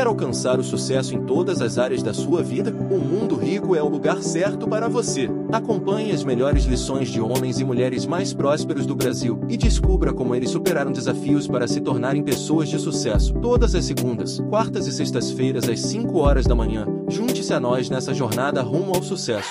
Quer alcançar o sucesso em todas as áreas da sua vida? O Mundo Rico é o lugar certo para você. Acompanhe as melhores lições de homens e mulheres mais prósperos do Brasil e descubra como eles superaram desafios para se tornarem pessoas de sucesso. Todas as segundas, quartas e sextas-feiras às 5 horas da manhã. Junte-se a nós nessa jornada rumo ao sucesso.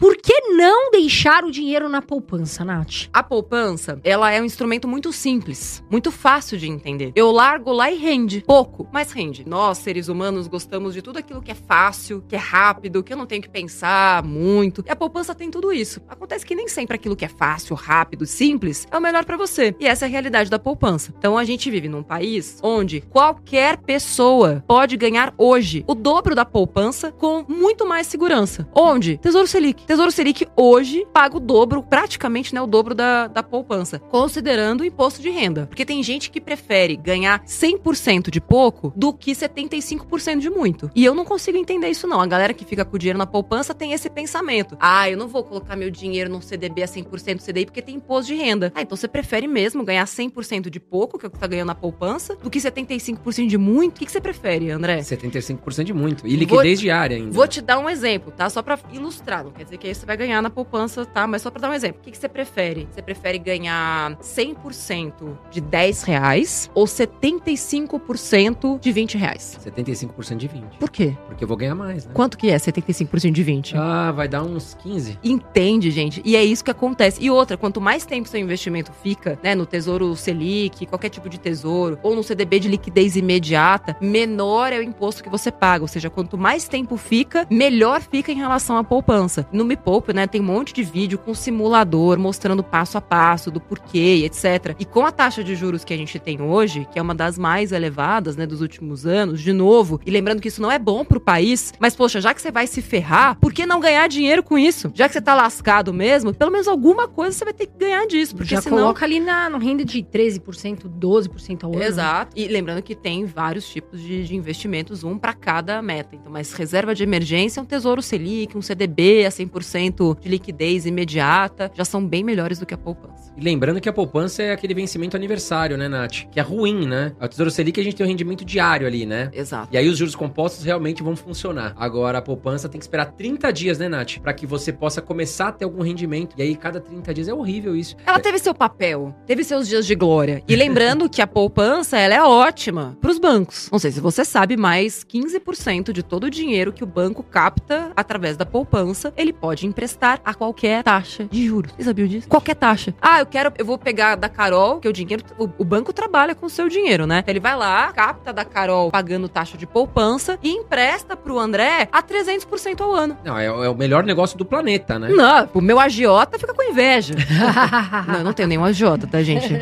Por que não deixar o dinheiro na poupança, Nath? A poupança, ela é um instrumento muito simples, muito fácil de entender. Eu largo lá e rende. Pouco, mas rende. Nós, seres humanos, gostamos de tudo aquilo que é fácil, que é rápido, que eu não tenho que pensar muito. E a poupança tem tudo isso. Acontece que nem sempre aquilo que é fácil, rápido, simples é o melhor para você. E essa é a realidade da poupança. Então a gente vive num país onde qualquer pessoa pode ganhar hoje o dobro da poupança com muito mais segurança. Onde? Tesouro Selic. Tesouro Selic hoje paga o dobro, praticamente né, o dobro da, da poupança, considerando o imposto de renda. Porque tem gente que prefere ganhar 100% de pouco do que 75% de muito. E eu não consigo entender isso não. A galera que fica com o dinheiro na poupança tem esse pensamento. Ah, eu não vou colocar meu dinheiro num CDB a 100% CDI porque tem imposto de renda. Ah, então você prefere mesmo ganhar 100% de pouco, que é o que tá ganhando na poupança, do que 75% de muito? O que, que você prefere, André? 75% de muito. E liquidez Vou- diária ainda. Vou te dar um exemplo, tá? Só pra ilustrar. Não quer dizer que aí você vai ganhar na poupança, tá? Mas só pra dar um exemplo. O que, que você prefere? Você prefere ganhar 100% de 10 reais ou 75% de 20 reais? 75% de 20. Por quê? Porque eu vou ganhar mais, né? Quanto que é 75% de 20? Ah, vai dar uns 15. Entende, gente? E é isso que acontece. E outra, quanto mais tempo seu investimento fica, né, no Tesouro Selic, qualquer tipo de tesouro, ou no CDB de liquidez imediata, menor é o imposto que você paga. Ou seja, quanto mais tempo fica, melhor fica em relação à poupança. No Me Poupe, né, tem um monte de vídeo com simulador mostrando passo a passo do porquê, etc. E com a taxa de juros que a gente tem hoje, que é uma das mais elevadas, né, dos últimos anos, de novo, e lembrando que isso não é bom pro país, mas poxa, já que você vai se ferrar, por que não ganhar dinheiro com isso? Já que você tá lascado mesmo, pelo menos alguma coisa você vai ter que ganhar disso, porque Já senão coloca ali na, no renda de 13%, 12% ao ano. Exato. E lembrando que tem vários tipos de, de investimentos, um para cada meta. Então, mas reserva de emergência, um tesouro Selic, um CDB a 100% de liquidez imediata, já são bem melhores do que a poupança. E lembrando que a poupança é aquele vencimento aniversário, né, Nath? Que é ruim, né? A Tesouro Selic a gente tem um rendimento diário ali, né? Exato. E aí os juros compostos realmente vão funcionar. Agora a poupança tem que esperar 30 dias, né, Nath? Pra que você possa começar a ter algum rendimento. E aí cada 30 dias é horrível isso. Ela teve seu papel, teve seus dias de glória. E lembrando que a poupança, ela é ótima pros bancos. Não sei se você sabe, mas 15% de todo o dinheiro que o banco capta através da poupança, ele pode emprestar a qualquer taxa de juros. Você sabia disso? Qualquer taxa. Ah, eu quero, eu vou pegar da Carol, que o dinheiro, o, o banco trabalha com o seu dinheiro, né? Ele vai lá, capta da Carol pagando taxa de poupança e empresta pro André a 300% ao ano. Não, é, é o melhor negócio do planeta, né? Não, o meu agiota fica com inveja. não, eu não tenho nenhum agiota, tá, gente?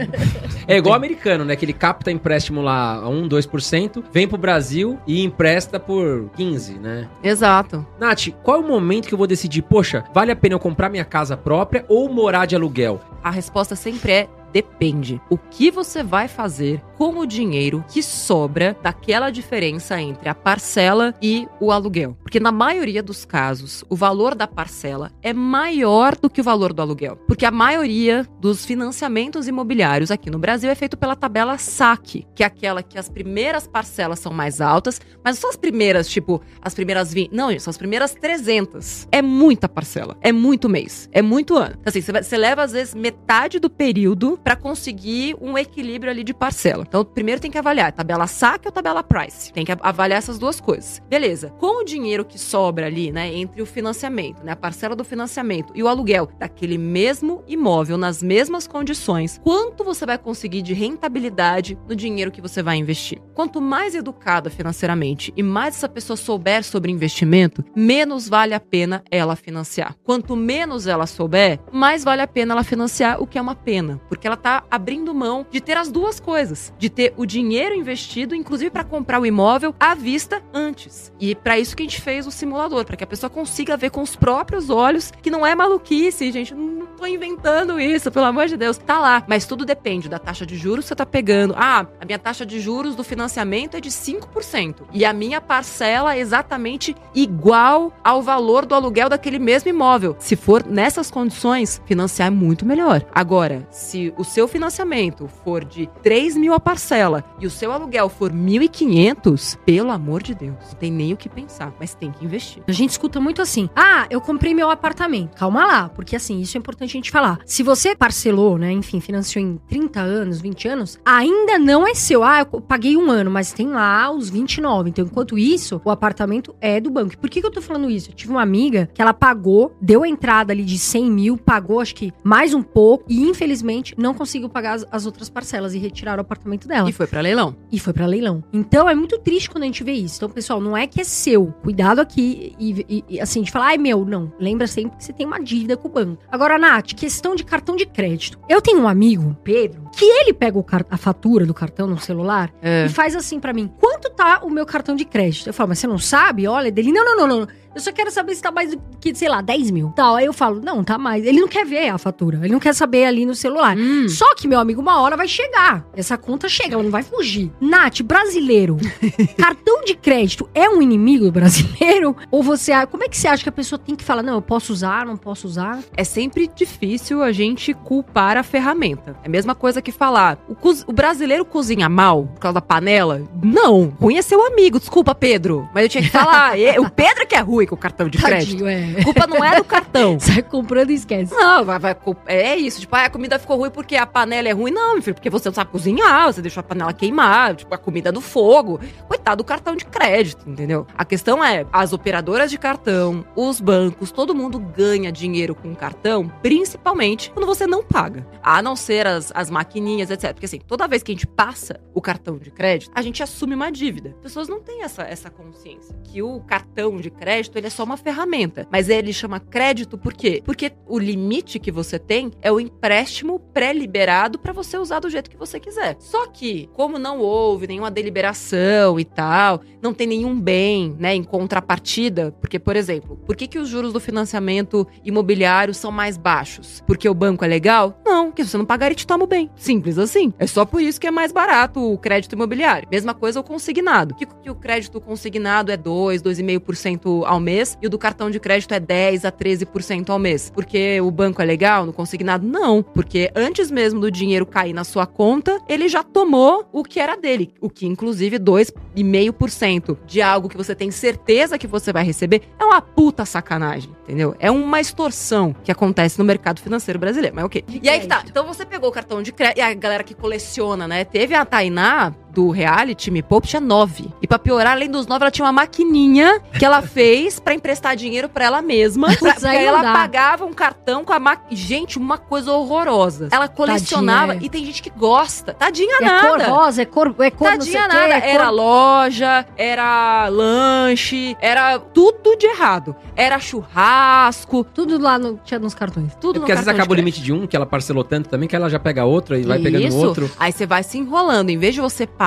É igual o americano, né? Que ele capta empréstimo lá a 1, 2%, vem pro Brasil e empresta por 15, né? Exato. Nath, qual é o momento que eu vou decidir, poxa, vale a pena eu comprar minha casa própria ou morar de aluguel? A resposta sempre é depende. O que você vai fazer com o dinheiro que sobra daquela diferença entre a parcela e o aluguel? Porque na maioria dos casos, o valor da parcela é maior do que o valor do aluguel. Porque a maioria dos financiamentos imobiliários aqui no Brasil é feito pela tabela SAC, que é aquela que as primeiras parcelas são mais altas, mas são as primeiras, tipo, as primeiras 20. Não, gente, são as primeiras 300. É muita parcela. É muito mês. É muito ano. Então, assim, você leva, às vezes, metade do período para conseguir um equilíbrio ali de parcela. Então, primeiro tem que avaliar tabela SAC ou tabela Price. Tem que avaliar essas duas coisas. Beleza. Com o dinheiro que sobra ali, né, entre o financiamento, né, a parcela do financiamento e o aluguel daquele mesmo imóvel nas mesmas condições, quanto você vai conseguir de rentabilidade no dinheiro que você vai investir? Quanto mais educada financeiramente e mais essa pessoa souber sobre investimento, menos vale a pena ela financiar. Quanto menos ela souber, mais vale a pena ela financiar, o que é uma pena, porque porque ela tá abrindo mão de ter as duas coisas, de ter o dinheiro investido, inclusive para comprar o imóvel à vista antes. E para isso que a gente fez o simulador, para que a pessoa consiga ver com os próprios olhos que não é maluquice, gente, não tô inventando isso, pelo amor de Deus. Tá lá, mas tudo depende da taxa de juros que você tá pegando. Ah, a minha taxa de juros do financiamento é de 5% e a minha parcela é exatamente igual ao valor do aluguel daquele mesmo imóvel. Se for nessas condições, financiar é muito melhor. Agora, se o seu financiamento for de 3 mil a parcela e o seu aluguel for 1.500, pelo amor de Deus, não tem nem o que pensar, mas tem que investir. A gente escuta muito assim: ah, eu comprei meu apartamento. Calma lá, porque assim, isso é importante a gente falar. Se você parcelou, né, enfim, financiou em 30 anos, 20 anos, ainda não é seu. Ah, eu paguei um ano, mas tem lá os 29. Então, enquanto isso, o apartamento é do banco. Por que, que eu tô falando isso? Eu tive uma amiga que ela pagou, deu a entrada ali de 100 mil, pagou acho que mais um pouco, e infelizmente não conseguiu pagar as, as outras parcelas e retirar o apartamento dela. E foi para leilão. E foi para leilão. Então é muito triste quando a gente vê isso. Então, pessoal, não é que é seu. Cuidado aqui e, e, assim, de falar, ai meu, não. Lembra sempre que você tem uma dívida com o banco. Agora, Nath, questão de cartão de crédito. Eu tenho um amigo, Pedro, que ele pega a fatura do cartão no celular É. e faz assim para mim: quanto tá o meu cartão de crédito? Eu falo, mas você não sabe? Olha, dele, não, não, não, não. Eu só quero saber se tá mais do que, sei lá, 10 mil. Tal. Aí eu falo, não, tá mais. Ele não quer ver a fatura. Ele não quer saber ali no celular. Hum. Só que, meu amigo, uma hora vai chegar. Essa conta chega, ela não vai fugir. Nath, brasileiro, cartão de crédito é um inimigo do brasileiro? Ou você. Como é que você acha que a pessoa tem que falar, não, eu posso usar, não posso usar? É sempre difícil a gente culpar a ferramenta. É a mesma coisa que falar, o, o brasileiro cozinha mal por causa da panela? Não. Ruim é seu amigo, desculpa, Pedro. Mas eu tinha que falar, o Pedro que é ruim com o cartão de crédito. Tadinho, é. A culpa não é do cartão. Sai comprando e esquece. Não, vai, vai, é isso. Tipo, ah, a comida ficou ruim porque a panela é ruim. Não, meu filho, porque você não sabe cozinhar, você deixou a panela queimar, tipo, a comida no fogo. Coitado do cartão de crédito, entendeu? A questão é, as operadoras de cartão, os bancos, todo mundo ganha dinheiro com cartão, principalmente quando você não paga. A não ser as, as maquininhas, etc. Porque assim, toda vez que a gente passa o cartão de crédito, a gente assume uma dívida. As pessoas não têm essa, essa consciência que o cartão de crédito ele é só uma ferramenta. Mas ele chama crédito por quê? Porque o limite que você tem é o empréstimo pré-liberado para você usar do jeito que você quiser. Só que, como não houve nenhuma deliberação e tal, não tem nenhum bem, né, em contrapartida, porque, por exemplo, por que, que os juros do financiamento imobiliário são mais baixos? Porque o banco é legal? Não, se você não pagar, ele te toma o bem. Simples assim. É só por isso que é mais barato o crédito imobiliário. Mesma coisa o consignado. Que, que o crédito consignado é 2, 2,5% ao mês e o do cartão de crédito é 10 a 13% ao mês. Porque o banco é legal no consignado? Não, porque antes mesmo do dinheiro cair na sua conta, ele já tomou o que era dele, o que inclusive 2,5% de algo que você tem certeza que você vai receber é uma puta sacanagem, entendeu? É uma extorsão que acontece no mercado financeiro brasileiro, mas ok. E aí que tá, então você pegou o cartão de crédito, e a galera que coleciona, né? Teve a Tainá do reality Me Poupe tinha nove. E pra piorar, além dos nove, ela tinha uma maquininha que ela fez pra emprestar dinheiro pra ela mesma. Pra, Putz, aí ela dá. pagava um cartão com a maquininha. Gente, uma coisa horrorosa. Ela colecionava Tadinha, é. e tem gente que gosta. Tadinha É nada. cor rosa, é cor, é cor não sei Tadinha o quê, nada. é cor- Era loja, era lanche, era tudo de errado. Era churrasco, Tudo lá no, tinha nos cartões. tudo É porque no às vezes acaba o limite de um, que ela parcelou tanto também, que ela já pega outro e vai pegando Isso. outro. Aí você vai se enrolando. Em vez de você parar,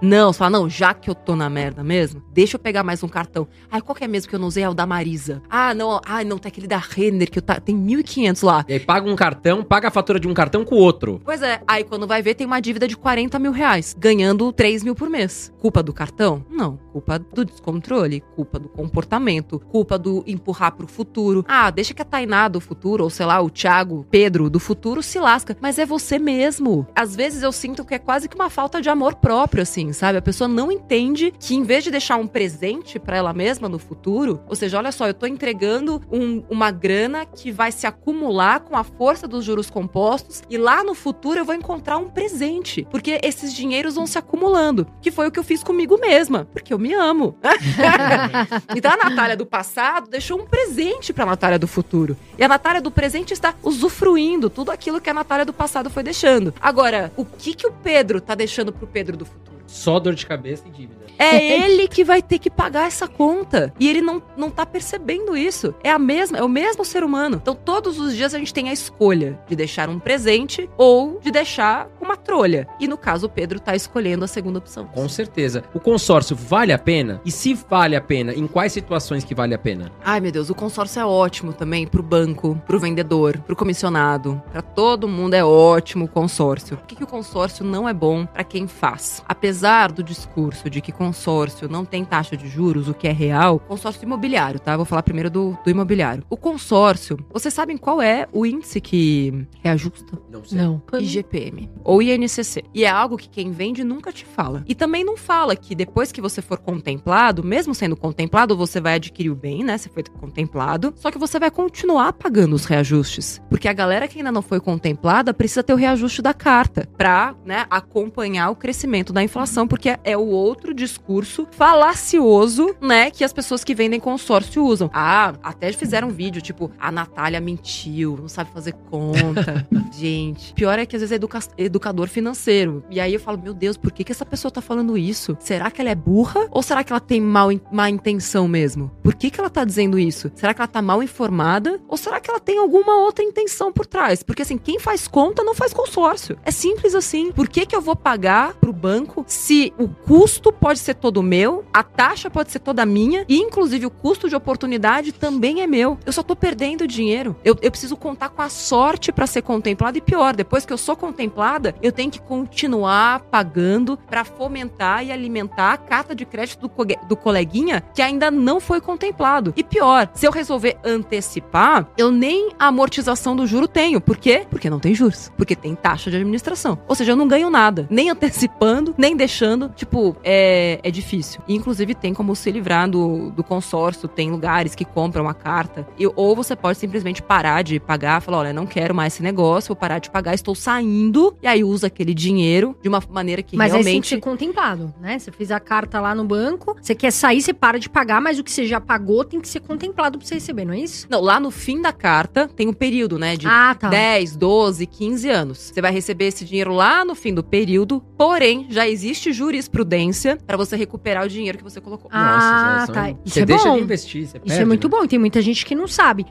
não, você fala, não, já que eu tô na merda mesmo, deixa eu pegar mais um cartão. Ai, qual que é mesmo que eu não usei? É o da Marisa. Ah, não, ah, não, tem aquele da Renner, que eu tá, tem 1.500 lá. E aí paga um cartão, paga a fatura de um cartão com o outro. Pois é, aí quando vai ver, tem uma dívida de 40 mil reais, ganhando 3 mil por mês. Culpa do cartão? Não. Culpa do descontrole, culpa do comportamento, culpa do empurrar pro futuro. Ah, deixa que a Tainá do futuro, ou sei lá, o Thiago, Pedro do futuro se lasca. Mas é você mesmo. Às vezes eu sinto que é quase que uma falta de amor próprio, assim, sabe? A pessoa não entende que em vez de deixar um presente pra ela mesma no futuro, ou seja, olha só, eu tô entregando um- uma grana que vai se acumular com a força dos juros compostos e lá no futuro eu vou encontrar um presente, porque esses dinheiros vão se acumulando, que foi o que eu fiz comigo mesma, porque eu me amo. então a Natália do passado deixou um presente pra Natália do futuro. E a Natália do presente está usufruindo tudo aquilo que a Natália do passado foi deixando. Agora, o que que o Pedro tá deixando pro Pedro do futuro? Só dor de cabeça e dívida. É ele que vai ter que pagar essa conta. E ele não, não tá percebendo isso. É a mesma, é o mesmo ser humano. Então, todos os dias a gente tem a escolha de deixar um presente ou de deixar uma trolha. E no caso, o Pedro tá escolhendo a segunda opção. Com certeza. O consórcio vale a pena? E se vale a pena, em quais situações que vale a pena? Ai, meu Deus, o consórcio é ótimo também pro banco, pro vendedor, pro comissionado. Pra todo mundo é ótimo o consórcio. Por que, que o consórcio não é bom pra quem faz? Apesar do discurso de que consórcio não tem taxa de juros, o que é real, consórcio imobiliário, tá? Vou falar primeiro do, do imobiliário. O consórcio, vocês sabem qual é o índice que reajusta? Não sei. Não. IGPM ou INCC. E é algo que quem vende nunca te fala. E também não fala que depois que você for contemplado, mesmo sendo contemplado, você vai adquirir o bem, né? Você foi contemplado, só que você vai continuar pagando os reajustes. Porque a galera que ainda não foi contemplada precisa ter o reajuste da carta pra, né, acompanhar o crescimento da inflação, porque é o outro discurso falacioso, né, que as pessoas que vendem consórcio usam. Ah, até fizeram um vídeo, tipo, a Natália mentiu, não sabe fazer conta. Gente, pior é que às vezes educa educador financeiro. E aí eu falo, meu Deus, por que, que essa pessoa tá falando isso? Será que ela é burra? Ou será que ela tem mal, má intenção mesmo? Por que, que ela tá dizendo isso? Será que ela tá mal informada? Ou será que ela tem alguma outra intenção por trás? Porque assim, quem faz conta não faz consórcio. É simples assim. Por que, que eu vou pagar pro banco se o custo pode ser todo meu, a taxa pode ser toda minha e inclusive o custo de oportunidade também é meu? Eu só tô perdendo dinheiro. Eu, eu preciso contar com a sorte para ser contemplado e pior, depois que eu sou contemplada, eu tenho que continuar pagando para fomentar e alimentar a carta de crédito do, co do coleguinha que ainda não foi contemplado. E pior, se eu resolver antecipar, eu nem a amortização do juro tenho. Por quê? Porque não tem juros. Porque tem taxa de administração. Ou seja, eu não ganho nada. Nem antecipando, nem deixando. Tipo, é, é difícil. E, inclusive, tem como se livrar do, do consórcio. Tem lugares que compram a carta. E, ou você pode simplesmente parar de pagar. Falar, olha, não quero mais esse negócio. Vou parar de pagar. Estou saindo. E aí usa aquele dinheiro de uma maneira que Mas aí tem que realmente... ser contemplado, né? Você fez a carta lá no banco, você quer sair, você para de pagar, mas o que você já pagou tem que ser contemplado pra você receber, não é isso? Não, lá no fim da carta tem um período, né? De Ah, tá. 10, 12, 15 anos. Você vai receber esse dinheiro lá no fim do período, porém, já existe jurisprudência para você recuperar o dinheiro que você colocou. Ah, Nossa, tá. Isso Isso você é deixa bom. de investir, você Isso perde, é muito né? bom, e tem muita gente que não sabe.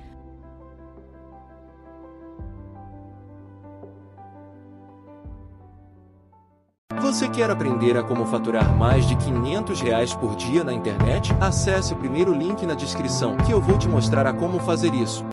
Você quer aprender a como faturar mais de 500 reais por dia na internet? Acesse o primeiro link na descrição que eu vou te mostrar a como fazer isso.